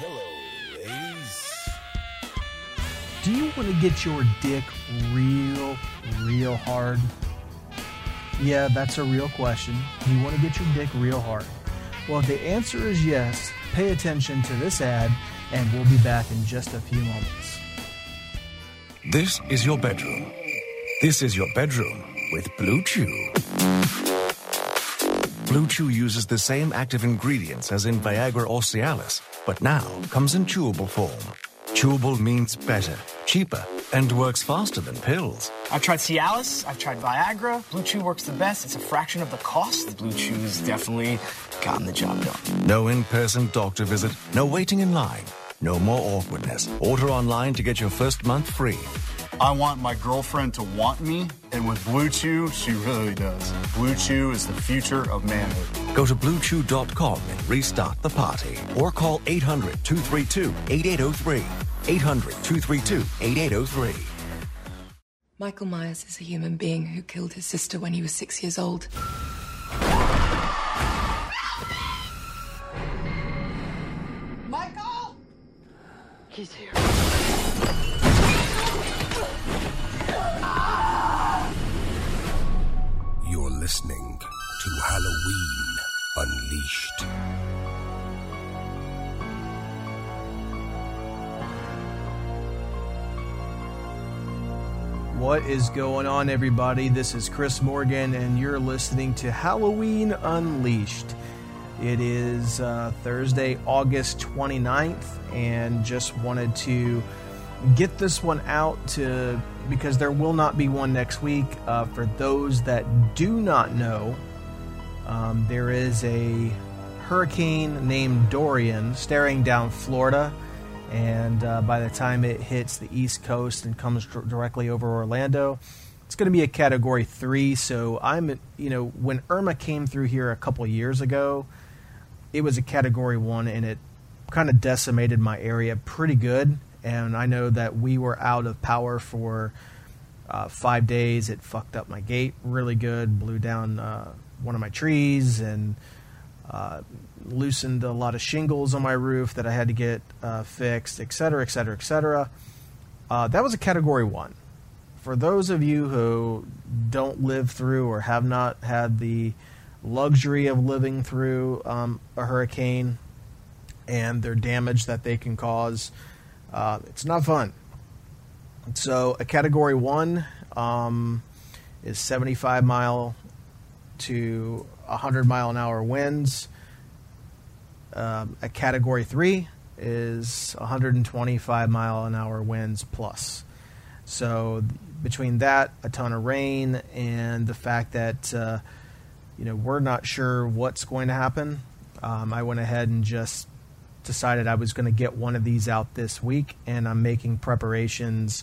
Hello, ladies. Do you want to get your dick real, real hard? Yeah, that's a real question. Do you want to get your dick real hard? Well, if the answer is yes, pay attention to this ad, and we'll be back in just a few moments. This is your bedroom. This is your bedroom with Blue Chew. Blue Chew uses the same active ingredients as in Viagra or Cialis, but now comes in chewable form. Chewable means better, cheaper, and works faster than pills. I've tried Cialis, I've tried Viagra. Blue Chew works the best. It's a fraction of the cost. Blue Chew's definitely gotten the job done. No in person doctor visit, no waiting in line, no more awkwardness. Order online to get your first month free. I want my girlfriend to want me, and with Blue Chew, she really does. Blue Chew is the future of manhood. Go to bluechew.com and restart the party. Or call 800 232 8803. 800 232 8803. Michael Myers is a human being who killed his sister when he was six years old. Michael! He's here. Listening to Halloween Unleashed. What is going on, everybody? This is Chris Morgan, and you're listening to Halloween Unleashed. It is uh, Thursday, August 29th, and just wanted to get this one out to because there will not be one next week. Uh, for those that do not know, um, there is a hurricane named Dorian staring down Florida and uh, by the time it hits the East Coast and comes dr- directly over Orlando, it's going to be a Category Three. So I'm, you know, when Irma came through here a couple years ago, it was a Category One, and it kind of decimated my area pretty good. And I know that we were out of power for uh, five days. It fucked up my gate really good, blew down uh, one of my trees, and uh, loosened a lot of shingles on my roof that I had to get uh, fixed, et cetera, et cetera, et cetera. Uh, that was a category one. For those of you who don't live through or have not had the luxury of living through um, a hurricane and their damage that they can cause, uh, it's not fun. So, a category one um, is 75 mile to 100 mile an hour winds. Um, a category three is 125 mile an hour winds plus. So between that, a ton of rain, and the fact that uh, you know we're not sure what's going to happen, um, I went ahead and just decided I was going to get one of these out this week, and I'm making preparations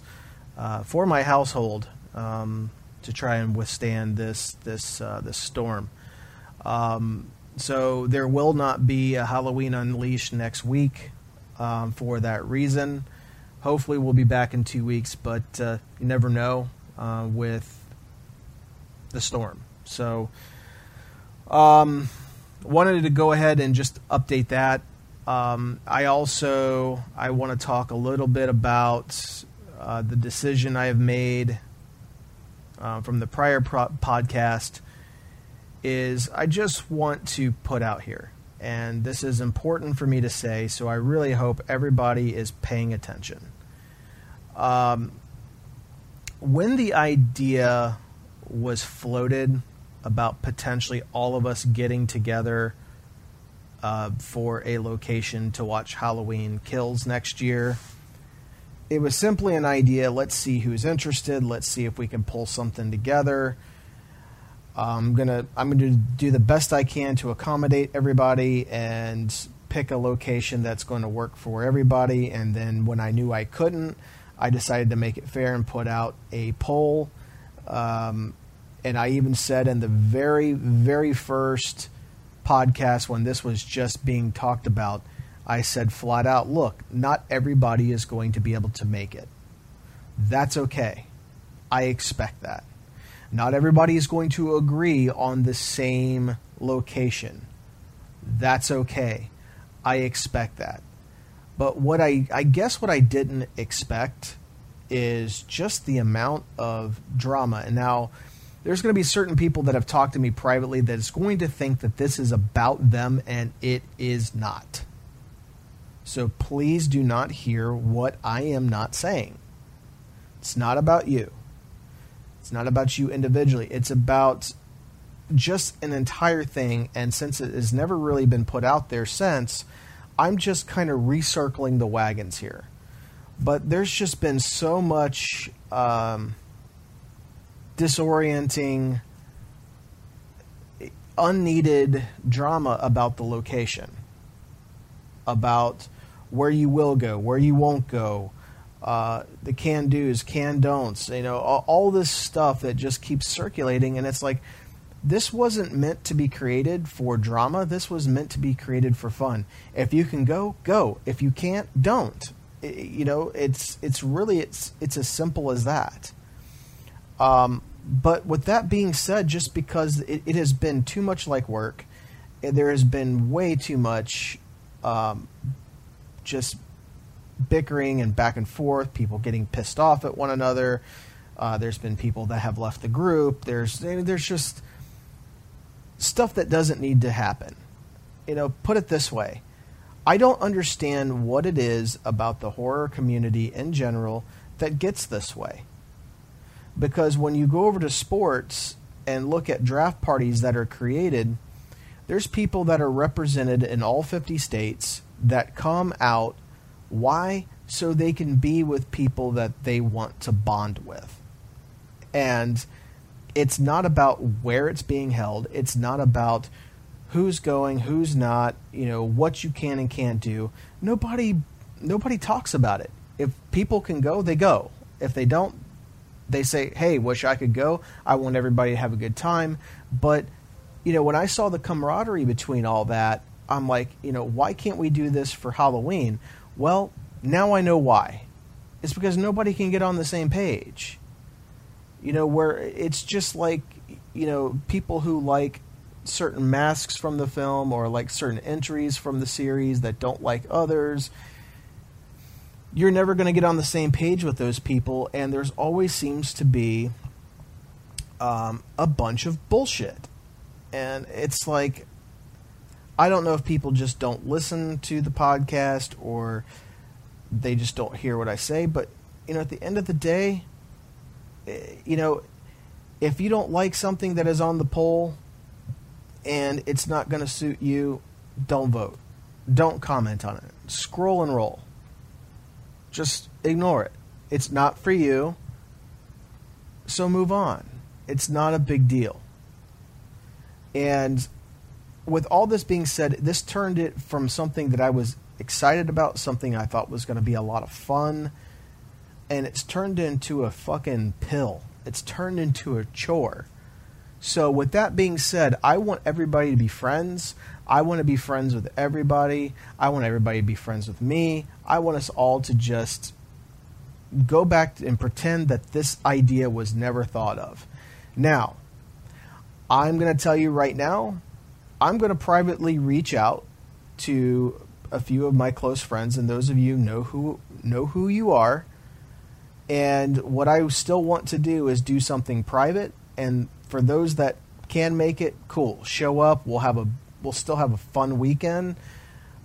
uh, for my household um, to try and withstand this this uh, this storm. Um, so there will not be a Halloween Unleashed next week um, for that reason. Hopefully, we'll be back in two weeks, but uh, you never know uh, with the storm. So, um, wanted to go ahead and just update that. Um, I also I want to talk a little bit about uh, the decision I have made uh, from the prior pro- podcast is I just want to put out here, and this is important for me to say, so I really hope everybody is paying attention. Um, when the idea was floated about potentially all of us getting together uh, for a location to watch Halloween Kills next year, it was simply an idea. Let's see who's interested. Let's see if we can pull something together. I'm gonna I'm gonna do the best I can to accommodate everybody and pick a location that's going to work for everybody. And then when I knew I couldn't, I decided to make it fair and put out a poll. Um, and I even said in the very very first podcast when this was just being talked about, I said flat out, look, not everybody is going to be able to make it. That's okay. I expect that. Not everybody is going to agree on the same location. That's okay. I expect that. But what I, I guess what I didn't expect is just the amount of drama. And now there's going to be certain people that have talked to me privately that is going to think that this is about them, and it is not. So please do not hear what I am not saying. It's not about you. It's not about you individually. It's about just an entire thing. And since it has never really been put out there since, I'm just kind of recircling the wagons here. But there's just been so much um, disorienting, unneeded drama about the location, about where you will go, where you won't go, uh, the can do's, can don'ts, you know, all, all this stuff that just keeps circulating. And it's like, this wasn't meant to be created for drama. This was meant to be created for fun. If you can go, go. If you can't, don't. It, you know, it's it's really it's it's as simple as that. Um, but with that being said, just because it, it, has been too much like work, there has been way too much um, just bickering and back and forth, people getting pissed off at one another. Uh, there's been people that have left the group. There's there's just stuff that doesn't need to happen. You know, put it this way. I don't understand what it is about the horror community in general that gets this way. Because when you go over to sports and look at draft parties that are created, there's people that are represented in all 50 states that come out. Why? So they can be with people that they want to bond with. And it's not about where it's being held. It's not about who's going, who's not, you know, what you can and can't do. Nobody nobody talks about it. If people can go, they go. If they don't, they say, "Hey, wish I could go. I want everybody to have a good time." But you know, when I saw the camaraderie between all that, I'm like, you know, why can't we do this for Halloween? Well, now I know why. It's because nobody can get on the same page. You know, where it's just like, you know, people who like certain masks from the film or like certain entries from the series that don't like others. You're never going to get on the same page with those people, and there's always seems to be um, a bunch of bullshit. And it's like, I don't know if people just don't listen to the podcast or they just don't hear what I say, but you know, at the end of the day, eh, you know, if you don't like something that is on the poll and it's not going to suit you, don't vote. Don't comment on it. Scroll and roll. Just ignore it. It's not for you. So move on. It's not a big deal. And with all this being said, this turned it from something that I was excited about, something I thought was going to be a lot of fun, and it's turned into a fucking pill. It's turned into a chore. So, with that being said, I want everybody to be friends. I want to be friends with everybody. I want everybody to be friends with me. I want us all to just go back and pretend that this idea was never thought of. Now, I'm going to tell you right now, I'm going to privately reach out to a few of my close friends, and those of you know who know who you are. And what I still want to do is do something private. And for those that can make it, cool. Show up. We'll have a we'll still have a fun weekend.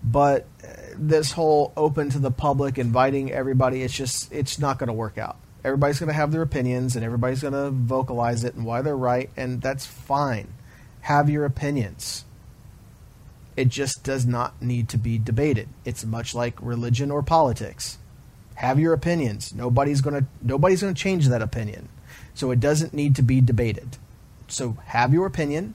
But uh, this whole open to the public, inviting everybody, it's just it's not going to work out. Everybody's going to have their opinions, and everybody's going to vocalize it and why they're right, and that's fine. Have your opinions. It just does not need to be debated. It's much like religion or politics. Have your opinions. Nobody's going to nobody's going to change that opinion. So it doesn't need to be debated. So have your opinion,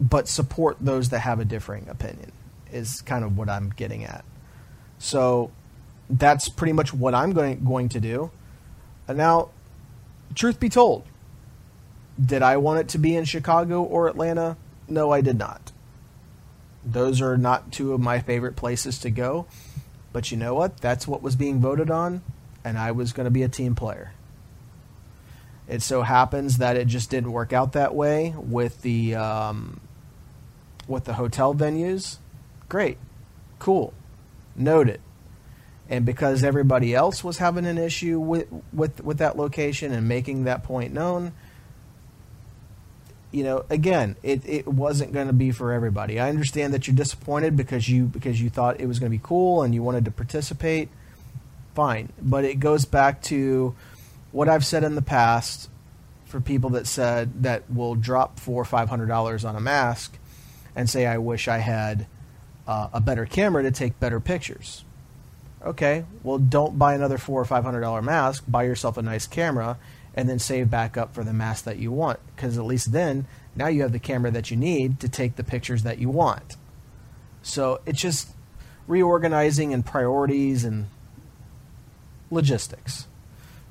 but support those that have a differing opinion is kind of what I'm getting at. So that's pretty much what I'm going going to do. And now, truth be told, did I want it to be in Chicago or Atlanta? No, I did not. Those are not two of my favorite places to go. But you know what? That's what was being voted on, and I was going to be a team player. It so happens that it just didn't work out that way with the um, with the hotel venues. Great, Cool. Noted. And because everybody else was having an issue with, with, with that location and making that point known, you know, again, it, it wasn't going to be for everybody. I understand that you're disappointed because you because you thought it was going to be cool and you wanted to participate. Fine, but it goes back to what I've said in the past for people that said that will drop four or five hundred dollars on a mask and say, "I wish I had uh, a better camera to take better pictures." Okay, well, don't buy another four or five hundred dollar mask. Buy yourself a nice camera and then save back up for the mask that you want. Because at least then, now you have the camera that you need to take the pictures that you want. So it's just reorganizing and priorities and logistics.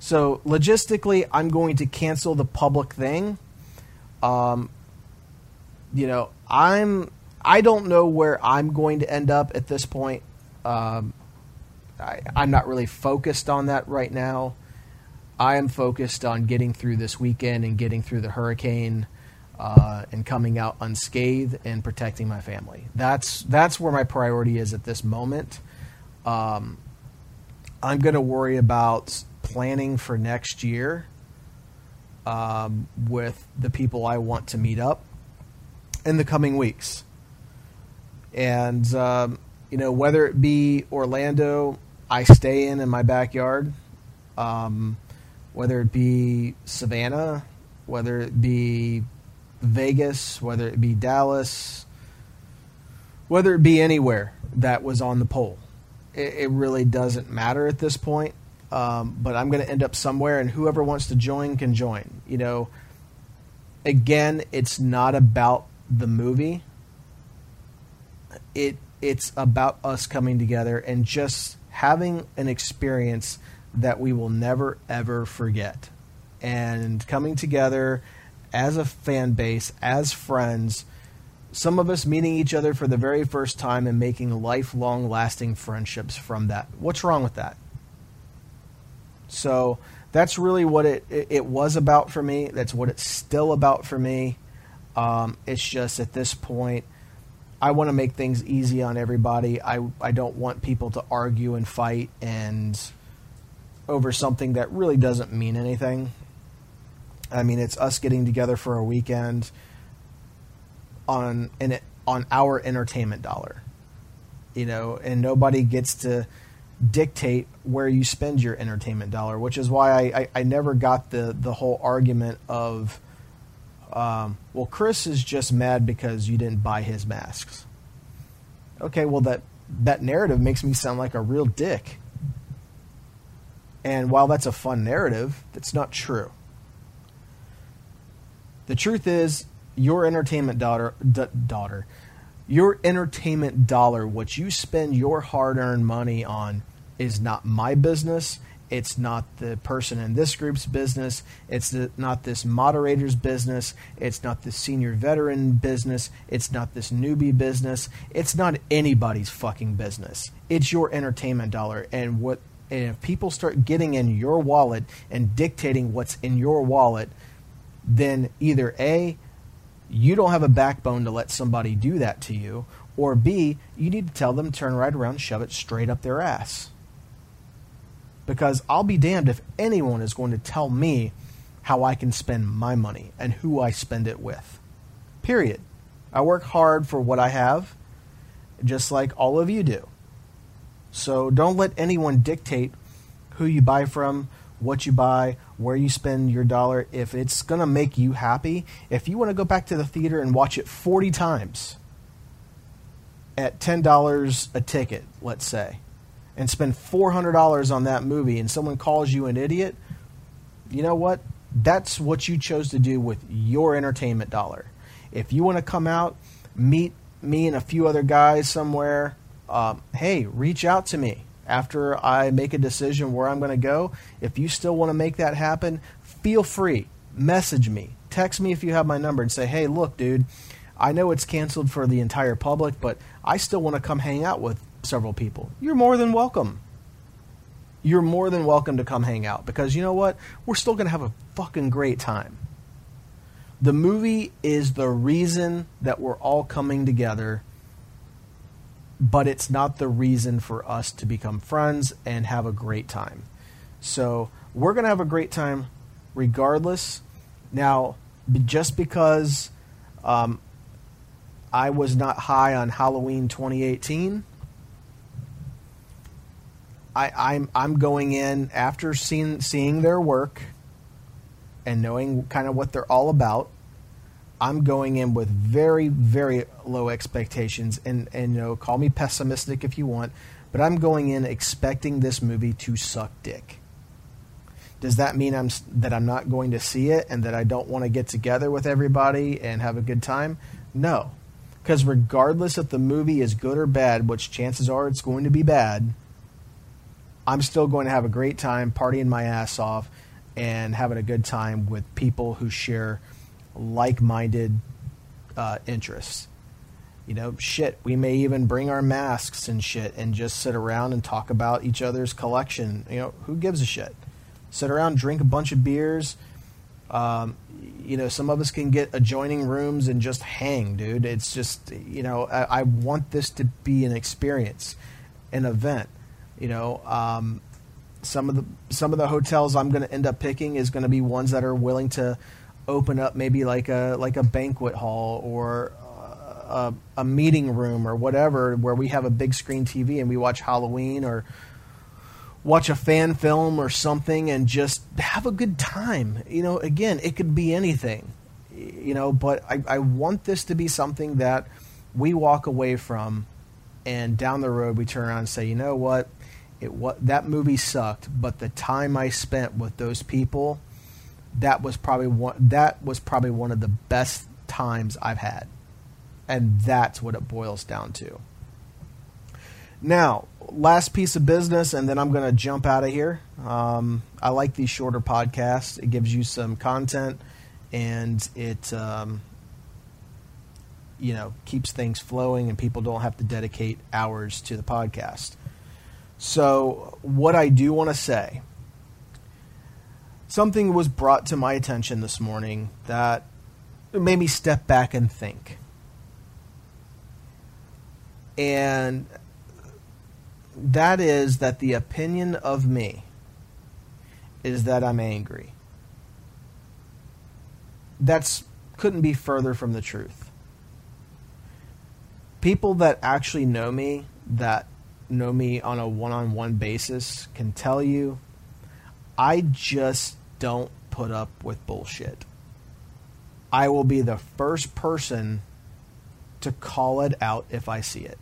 So logistically, I'm going to cancel the public thing. Um, you know, I'm I don't know where I'm going to end up at this point. Um, I, I'm not really focused on that right now. I am focused on getting through this weekend and getting through the hurricane uh, and coming out unscathed and protecting my family. That's that's where my priority is at this moment. Um, I'm going to worry about planning for next year um, with the people I want to meet up in the coming weeks. And, um, you know, whether it be Orlando, I stay in in my backyard. Um, whether it be Savannah, whether it be Vegas, whether it be Dallas, whether it be anywhere that was on the poll. It, it really doesn't matter at this point. Um, but I'm going to end up somewhere, and whoever wants to join can join. You know, again, it's not about the movie. It it's about us coming together and just having an experience that we will never ever forget. And coming together as a fan base, as friends, some of us meeting each other for the very first time and making lifelong lasting friendships from that. What's wrong with that? So that's really what it, it was about for me. That's what it's still about for me. Um, it's just at this point, I want to make things easy on everybody. I, I don't want people to argue and fight and over something that really doesn't mean anything. I mean, it's us getting together for a weekend on it, on our entertainment dollar, you know, and nobody gets to dictate where you spend your entertainment dollar, which is why I, I, I never got the the whole argument of, um, well, Chris is just mad because you didn't buy his masks. Okay, well that that narrative makes me sound like a real dick. And while that's a fun narrative, that's not true. The truth is, your entertainment daughter, d- daughter, your entertainment dollar, what you spend your hard-earned money on, is not my business. It's not the person in this group's business. It's the, not this moderator's business. It's not the senior veteran business. It's not this newbie business. It's not anybody's fucking business. It's your entertainment dollar. And what and if people start getting in your wallet and dictating what's in your wallet, then either A, you don't have a backbone to let somebody do that to you, or B, you need to tell them turn right around and shove it straight up their ass. Because I'll be damned if anyone is going to tell me how I can spend my money and who I spend it with. Period. I work hard for what I have, just like all of you do. So don't let anyone dictate who you buy from, what you buy, where you spend your dollar. If it's going to make you happy, if you want to go back to the theater and watch it 40 times at $10 a ticket, let's say, and spend $400 on that movie and someone calls you an idiot, you know what? That's what you chose to do with your entertainment dollar. If you want to come out, meet me and a few other guys somewhere, um, hey, reach out to me after I make a decision where I'm going to go. If you still want to make that happen, feel free. Message me. Text me if you have my number and say, hey, look, dude, I know it's canceled for the entire public, but I still want to come hang out with several people. You're more than welcome. You're more than welcome to come hang out because you know what? We're still going to have a fucking great time. The movie is the reason that we're all coming together but it's not the reason for us to become friends and have a great time. So we're going to have a great time regardless. Now, just because um, I was not high on Halloween 2018, I, I'm I'm going in after seeing seeing their work and knowing kind of what they're all about. I'm going in with very very low expectations and and you know call me pessimistic if you want, but I'm going in expecting this movie to suck dick. Does that mean I'm that I'm not going to see it and that I don't want to get together with everybody and have a good time? No. Cuz regardless if the movie is good or bad, which chances are it's going to be bad, I'm still going to have a great time partying my ass off and having a good time with people who share like-minded uh, interests. You know, shit. We may even bring our masks and shit and just sit around and talk about each other's collection. You know, who gives a shit? Sit around, drink a bunch of beers. Um, you know, some of us can get adjoining rooms and just hang, dude. It's just, you know, I, I want this to be an experience, an event. You know, um, some of the some of the hotels I'm going to end up picking is going to be ones that are willing to open up maybe like a like a banquet hall or a, a meeting room or whatever where we have a big screen TV and we watch Halloween or watch a fan film or something and just have a good time. You know, again, it could be anything. You know, but I, I want this to be something that we walk away from and down the road we turn around and say, you know what? It what that movie sucked, but the time I spent with those people, that was probably one that was probably one of the best times I've had. And that's what it boils down to. Now, last piece of business, and then I'm going to jump out of here. Um, I like these shorter podcasts. It gives you some content, and it um, you know keeps things flowing, and people don't have to dedicate hours to the podcast. So, what I do want to say something was brought to my attention this morning that made me step back and think. And that is that the opinion of me is that I'm angry. That's couldn't be further from the truth. People that actually know me that know me on a one on one basis can tell you I just don't put up with bullshit. I will be the first person to call it out if I see it.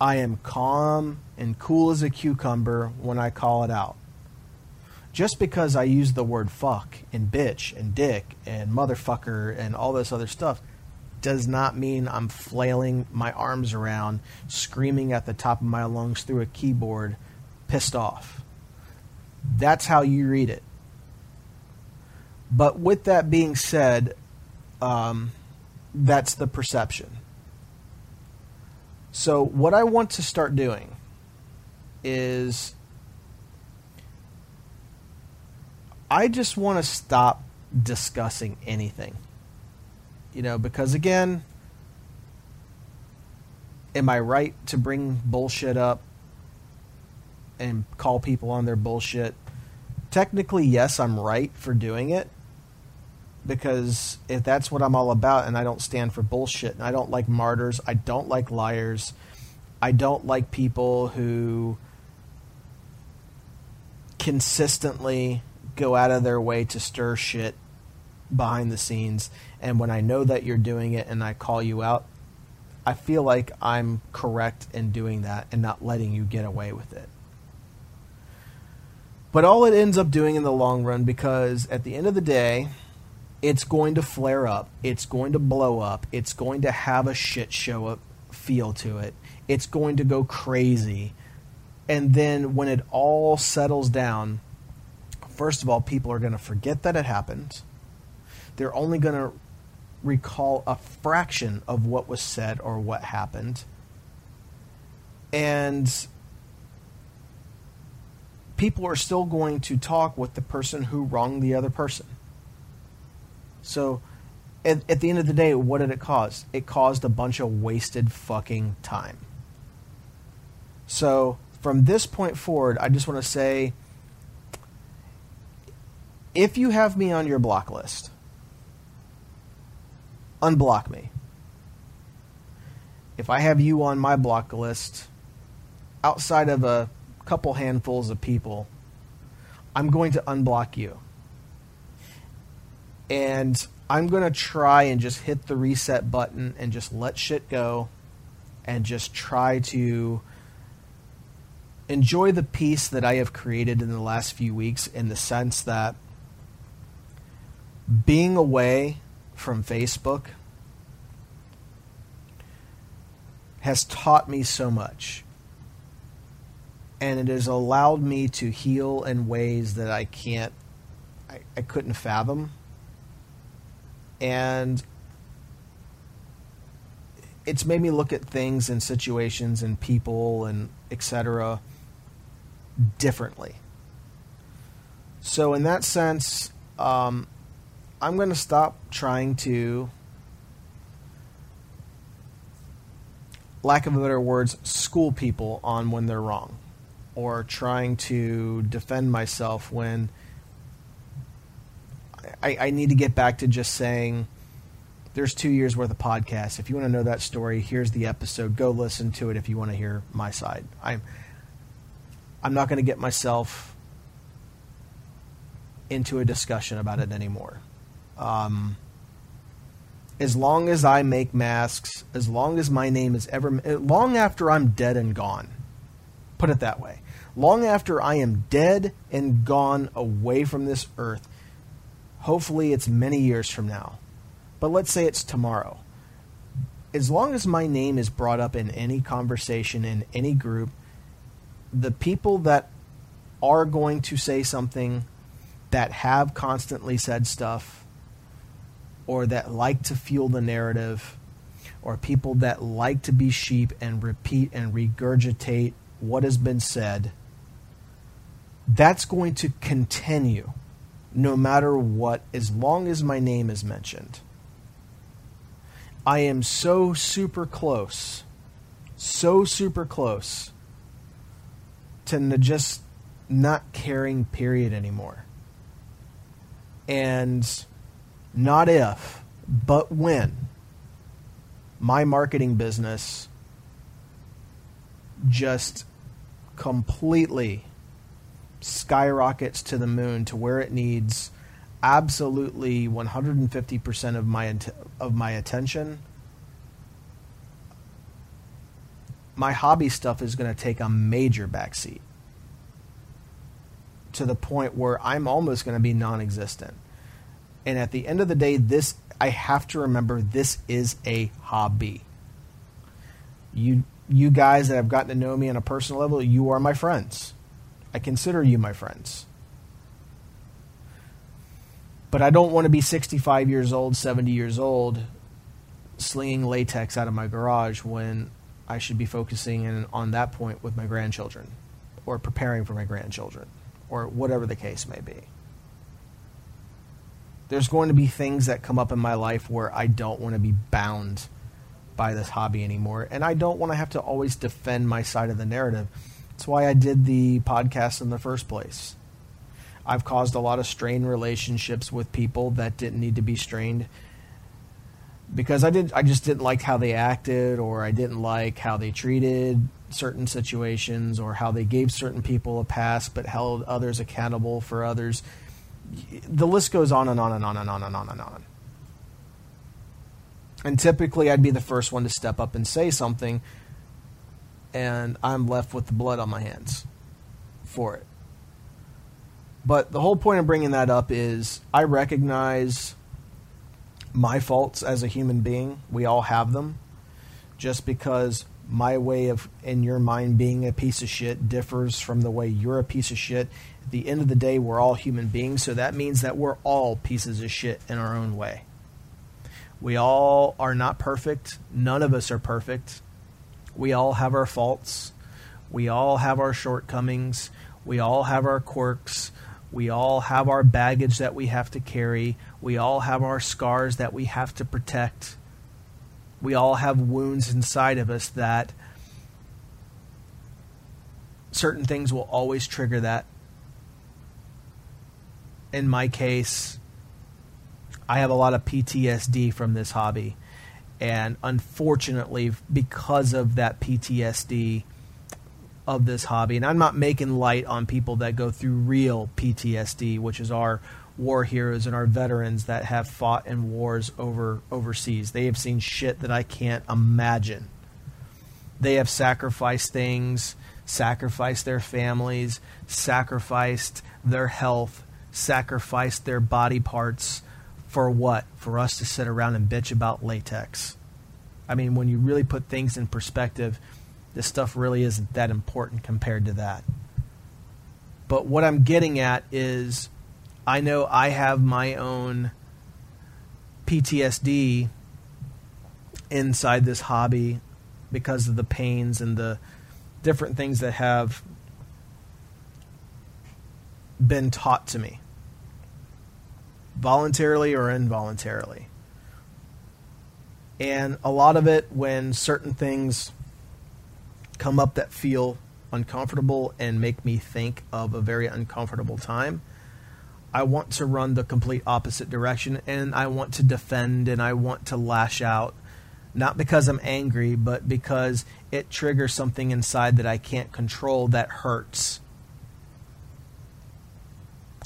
I am calm and cool as a cucumber when I call it out. Just because I use the word fuck and bitch and dick and motherfucker and all this other stuff does not mean I'm flailing my arms around, screaming at the top of my lungs through a keyboard, pissed off. That's how you read it. But with that being said, um, that's the perception. So, what I want to start doing is I just want to stop discussing anything. You know, because again, am I right to bring bullshit up and call people on their bullshit? Technically, yes, I'm right for doing it. Because if that's what I'm all about and I don't stand for bullshit and I don't like martyrs, I don't like liars, I don't like people who consistently go out of their way to stir shit behind the scenes. And when I know that you're doing it and I call you out, I feel like I'm correct in doing that and not letting you get away with it. But all it ends up doing in the long run, because at the end of the day, it's going to flare up, it's going to blow up, it's going to have a shit show up feel to it, it's going to go crazy. And then when it all settles down, first of all, people are going to forget that it happened they're only going to recall a fraction of what was said or what happened. And people are still going to talk with the person who wronged the other person. So at, at the end of the day, what did it cause? It caused a bunch of wasted fucking time. So from this point forward, I just want to say if you have me on your block list, unblock me. If I have you on my block list, outside of a couple handfuls of people, I'm going to unblock you. And I'm going to try and just hit the reset button and just let shit go and just try to enjoy the peace that I have created in the last few weeks in the sense that being away from Facebook has taught me so much. And it has allowed me to heal in ways that I can't, I, I couldn't fathom. And it's made me look at things and situations and people and etc differently. So in that sense, um, I'm going to stop trying to, lack of better words, school people on when they're wrong, or trying to defend myself when I, I need to get back to just saying there's two years worth of podcasts. If you want to know that story, here's the episode. Go listen to it if you want to hear my side. I'm I'm not going to get myself into a discussion about it anymore. Um, as long as I make masks, as long as my name is ever, long after I'm dead and gone, put it that way, long after I am dead and gone away from this earth, hopefully it's many years from now, but let's say it's tomorrow. As long as my name is brought up in any conversation, in any group, the people that are going to say something that have constantly said stuff or that like to fuel the narrative or people that like to be sheep and repeat and regurgitate what has been said, that's going to continue no matter what, as long as my name is mentioned. I am so super close, so super close to just not caring, period, anymore. And not if, but when my marketing business just completely skyrockets to the moon to where it needs absolutely 150% of my of my attention my hobby stuff is going to take a major backseat to the point where I'm almost going to be non-existent. And at the end of the day, this I have to remember this is a hobby. You you guys that have gotten to know me on a personal level, you are my friends. I consider you my friends. But I don't want to be 65 years old, 70 years old, slinging latex out of my garage when I should be focusing in on that point with my grandchildren or preparing for my grandchildren or whatever the case may be. There's going to be things that come up in my life where I don't want to be bound by this hobby anymore and I don't want to have to always defend my side of the narrative. That's why I did the podcast in the first place. I've caused a lot of strained relationships with people that didn't need to be strained because I did I just didn't like how they acted or I didn't like how they treated certain situations or how they gave certain people a pass but held others accountable for others. The list goes on and on and on and on and on and on. And typically I'd be the first one to step up and say something and I'm left with the blood on my hands for it. But the whole point of bringing that up is I recognize my faults as a human being. We all have them. Just because my way of, in your mind, being a piece of shit differs from the way you're a piece of shit, the end of the day, we're all human beings. So that means that we're all pieces of shit in our own way. We all are not perfect. None of us are perfect. We all have our faults. We all have our shortcomings. We all have our quirks We all have our baggage that we have to carry. We all have our scars that we have to protect. We all have wounds inside of us that certain things will always trigger that. In my case, I have a lot of PTSD from this hobby. And unfortunately, because of that PTSD, of this hobby, and I'm not making light on people that go through real PTSD, which is our war heroes and our veterans that have fought in wars over overseas. They have seen shit that I can't imagine. They have sacrificed things, sacrificed their families, sacrificed their health, sacrificed their body parts for what? For us to sit around and bitch about latex. I mean, when you really put things in perspective, this stuff really isn't that important compared to that. But what I'm getting at is I know I have my own PTSD inside this hobby because of the pains and the different things that have been taught to me, voluntarily or involuntarily. And a lot of it, when certain things come up that feel uncomfortable and make me think of a very uncomfortable time. I want to run the complete opposite direction and I want to defend and I want to lash out. Not because I'm angry, but because it triggers something inside that I can't control that hurts.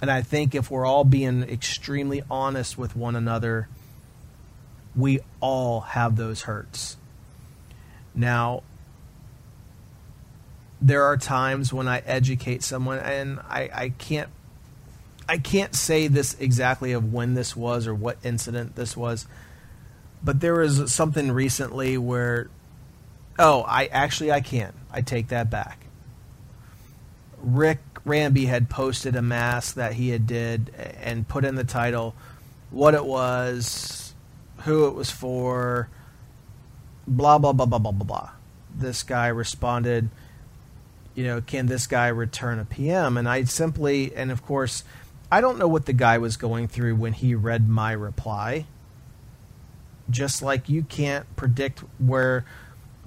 And I think if we're all being extremely honest with one another, we all have those hurts. Now, there are times when I educate someone, and I, I can't I can't say this exactly of when this was or what incident this was, but there was something recently where, oh, I actually I can't. I take that back. Rick Ramby had posted a mask that he had did and put in the title what it was, who it was for, blah blah blah blah blah blah blah. This guy responded you know, can this guy return a PM? And I simply, and of course, I don't know what the guy was going through when he read my reply. Just like you can't predict where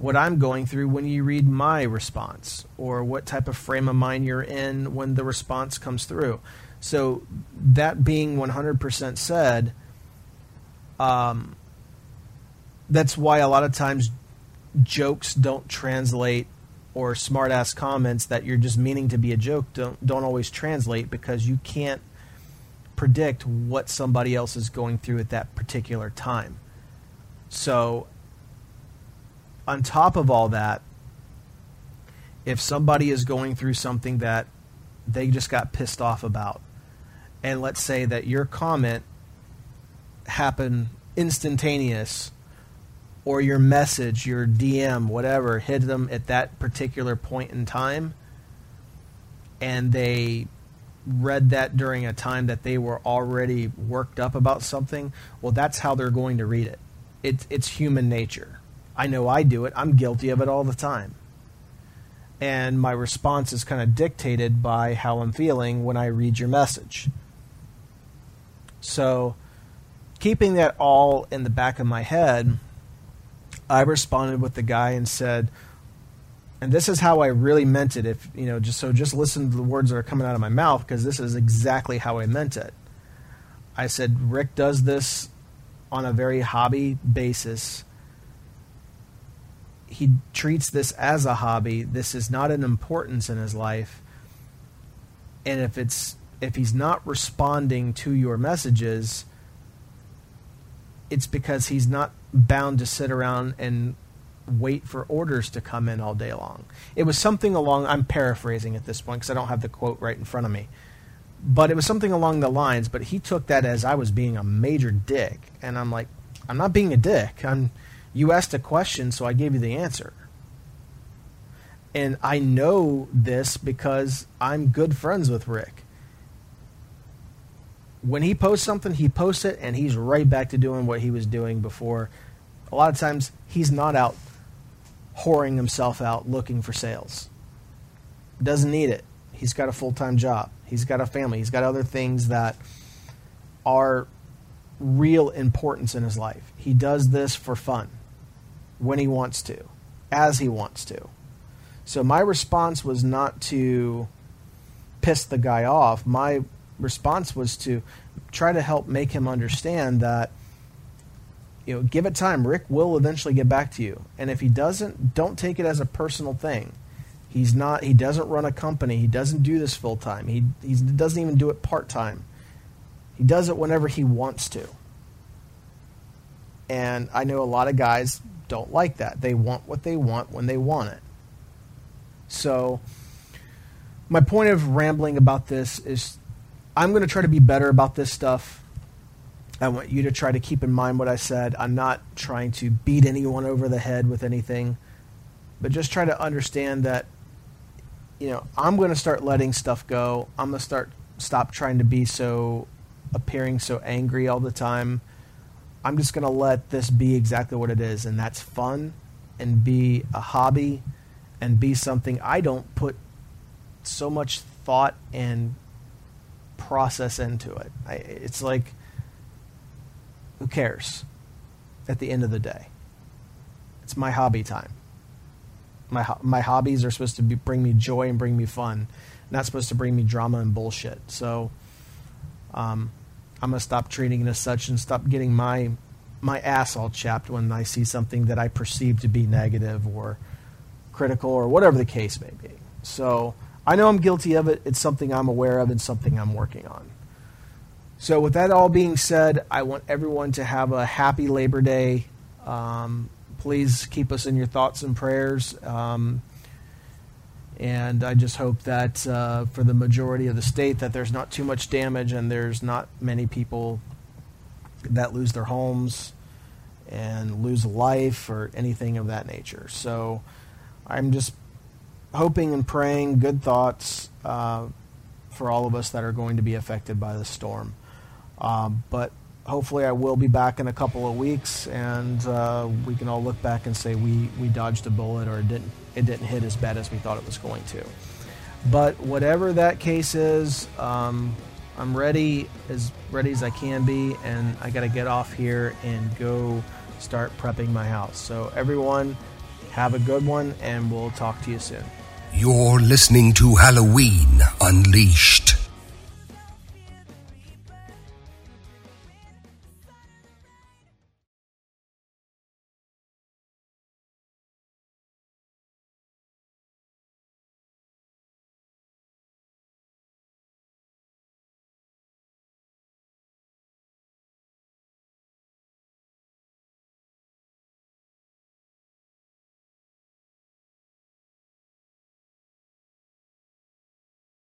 what I'm going through when you read my response or what type of frame of mind you're in when the response comes through. So that being 100% said, um, that's why a lot of times jokes don't translate or smartass comments that you're just meaning to be a joke don't don't always translate because you can't predict what somebody else is going through at that particular time. So on top of all that, if somebody is going through something that they just got pissed off about, and let's say that your comment happened instantaneous or your message, your DM, whatever, hit them at that particular point in time, and they read that during a time that they were already worked up about something, well, that's how they're going to read it. It's it's human nature. I know I do it. I'm guilty of it all the time. And my response is kind of dictated by how I'm feeling when I read your message. So, keeping that all in the back of my head, I responded with the guy and said, and this is how I really meant it. If you know, just so just listen to the words that are coming out of my mouth because this is exactly how I meant it. I said Rick does this on a very hobby basis. He treats this as a hobby. This is not an importance in his life. And if it's if he's not responding to your messages, it's because he's not bound to sit around and wait for orders to come in all day long. It was something along, I'm paraphrasing at this point because I don't have the quote right in front of me. But it was something along the lines, but he took that as I was being a major dick. And I'm like, I'm not being a dick. I'm, you asked a question, so I gave you the answer. And I know this because I'm good friends with Rick when he posts something, he posts it and he's right back to doing what he was doing before. A lot of times he's not out whoring himself out looking for sales. Doesn't need it. He's got a full time job. He's got a family. He's got other things that are real importance in his life. He does this for fun when he wants to, as he wants to. So my response was not to piss the guy off. My response was to try to help make him understand that you know, give it time. Rick will eventually get back to you. And if he doesn't, don't take it as a personal thing. He's not he doesn't run a company. He doesn't do this full time. He he doesn't even do it part time. He does it whenever he wants to. And I know a lot of guys don't like that. They want what they want when they want it. So my point of rambling about this is I'm going to try to be better about this stuff. I want you to try to keep in mind what I said. I'm not trying to beat anyone over the head with anything, but just try to understand that you know, I'm going to start letting stuff go. I'm going to start stop trying to be so appearing so angry all the time. I'm just going to let this be exactly what it is and that's fun and be a hobby and be something I don't put so much thought and process into it. I, it's like, who cares at the end of the day? It's my hobby time. My, my hobbies are supposed to be, bring me joy and bring me fun, not supposed to bring me drama and bullshit. So um, I'm going to stop treating it as such and stop getting my, my ass all chapped when I see something that I perceive to be negative or critical or whatever the case may be. So I know I'm guilty of it. It's something I'm aware of and something I'm working on. So, with that all being said, I want everyone to have a happy Labor Day. Um, please keep us in your thoughts and prayers. Um, and I just hope that uh, for the majority of the state that there's not too much damage and there's not many people that lose their homes and lose life or anything of that nature. So I'm just hoping and praying good thoughts uh, for all of us that are going to be affected by the storm. Um, but hopefully, I will be back in a couple of weeks, and uh, we can all look back and say we, we dodged a bullet or didn't it didn't hit as bad as we thought it was going to. But whatever that case is, um, I'm ready as ready as I can be, and I got to get off here and go start prepping my house. So everyone, have a good one, and we'll talk to you soon. You're listening to Halloween Unleashed.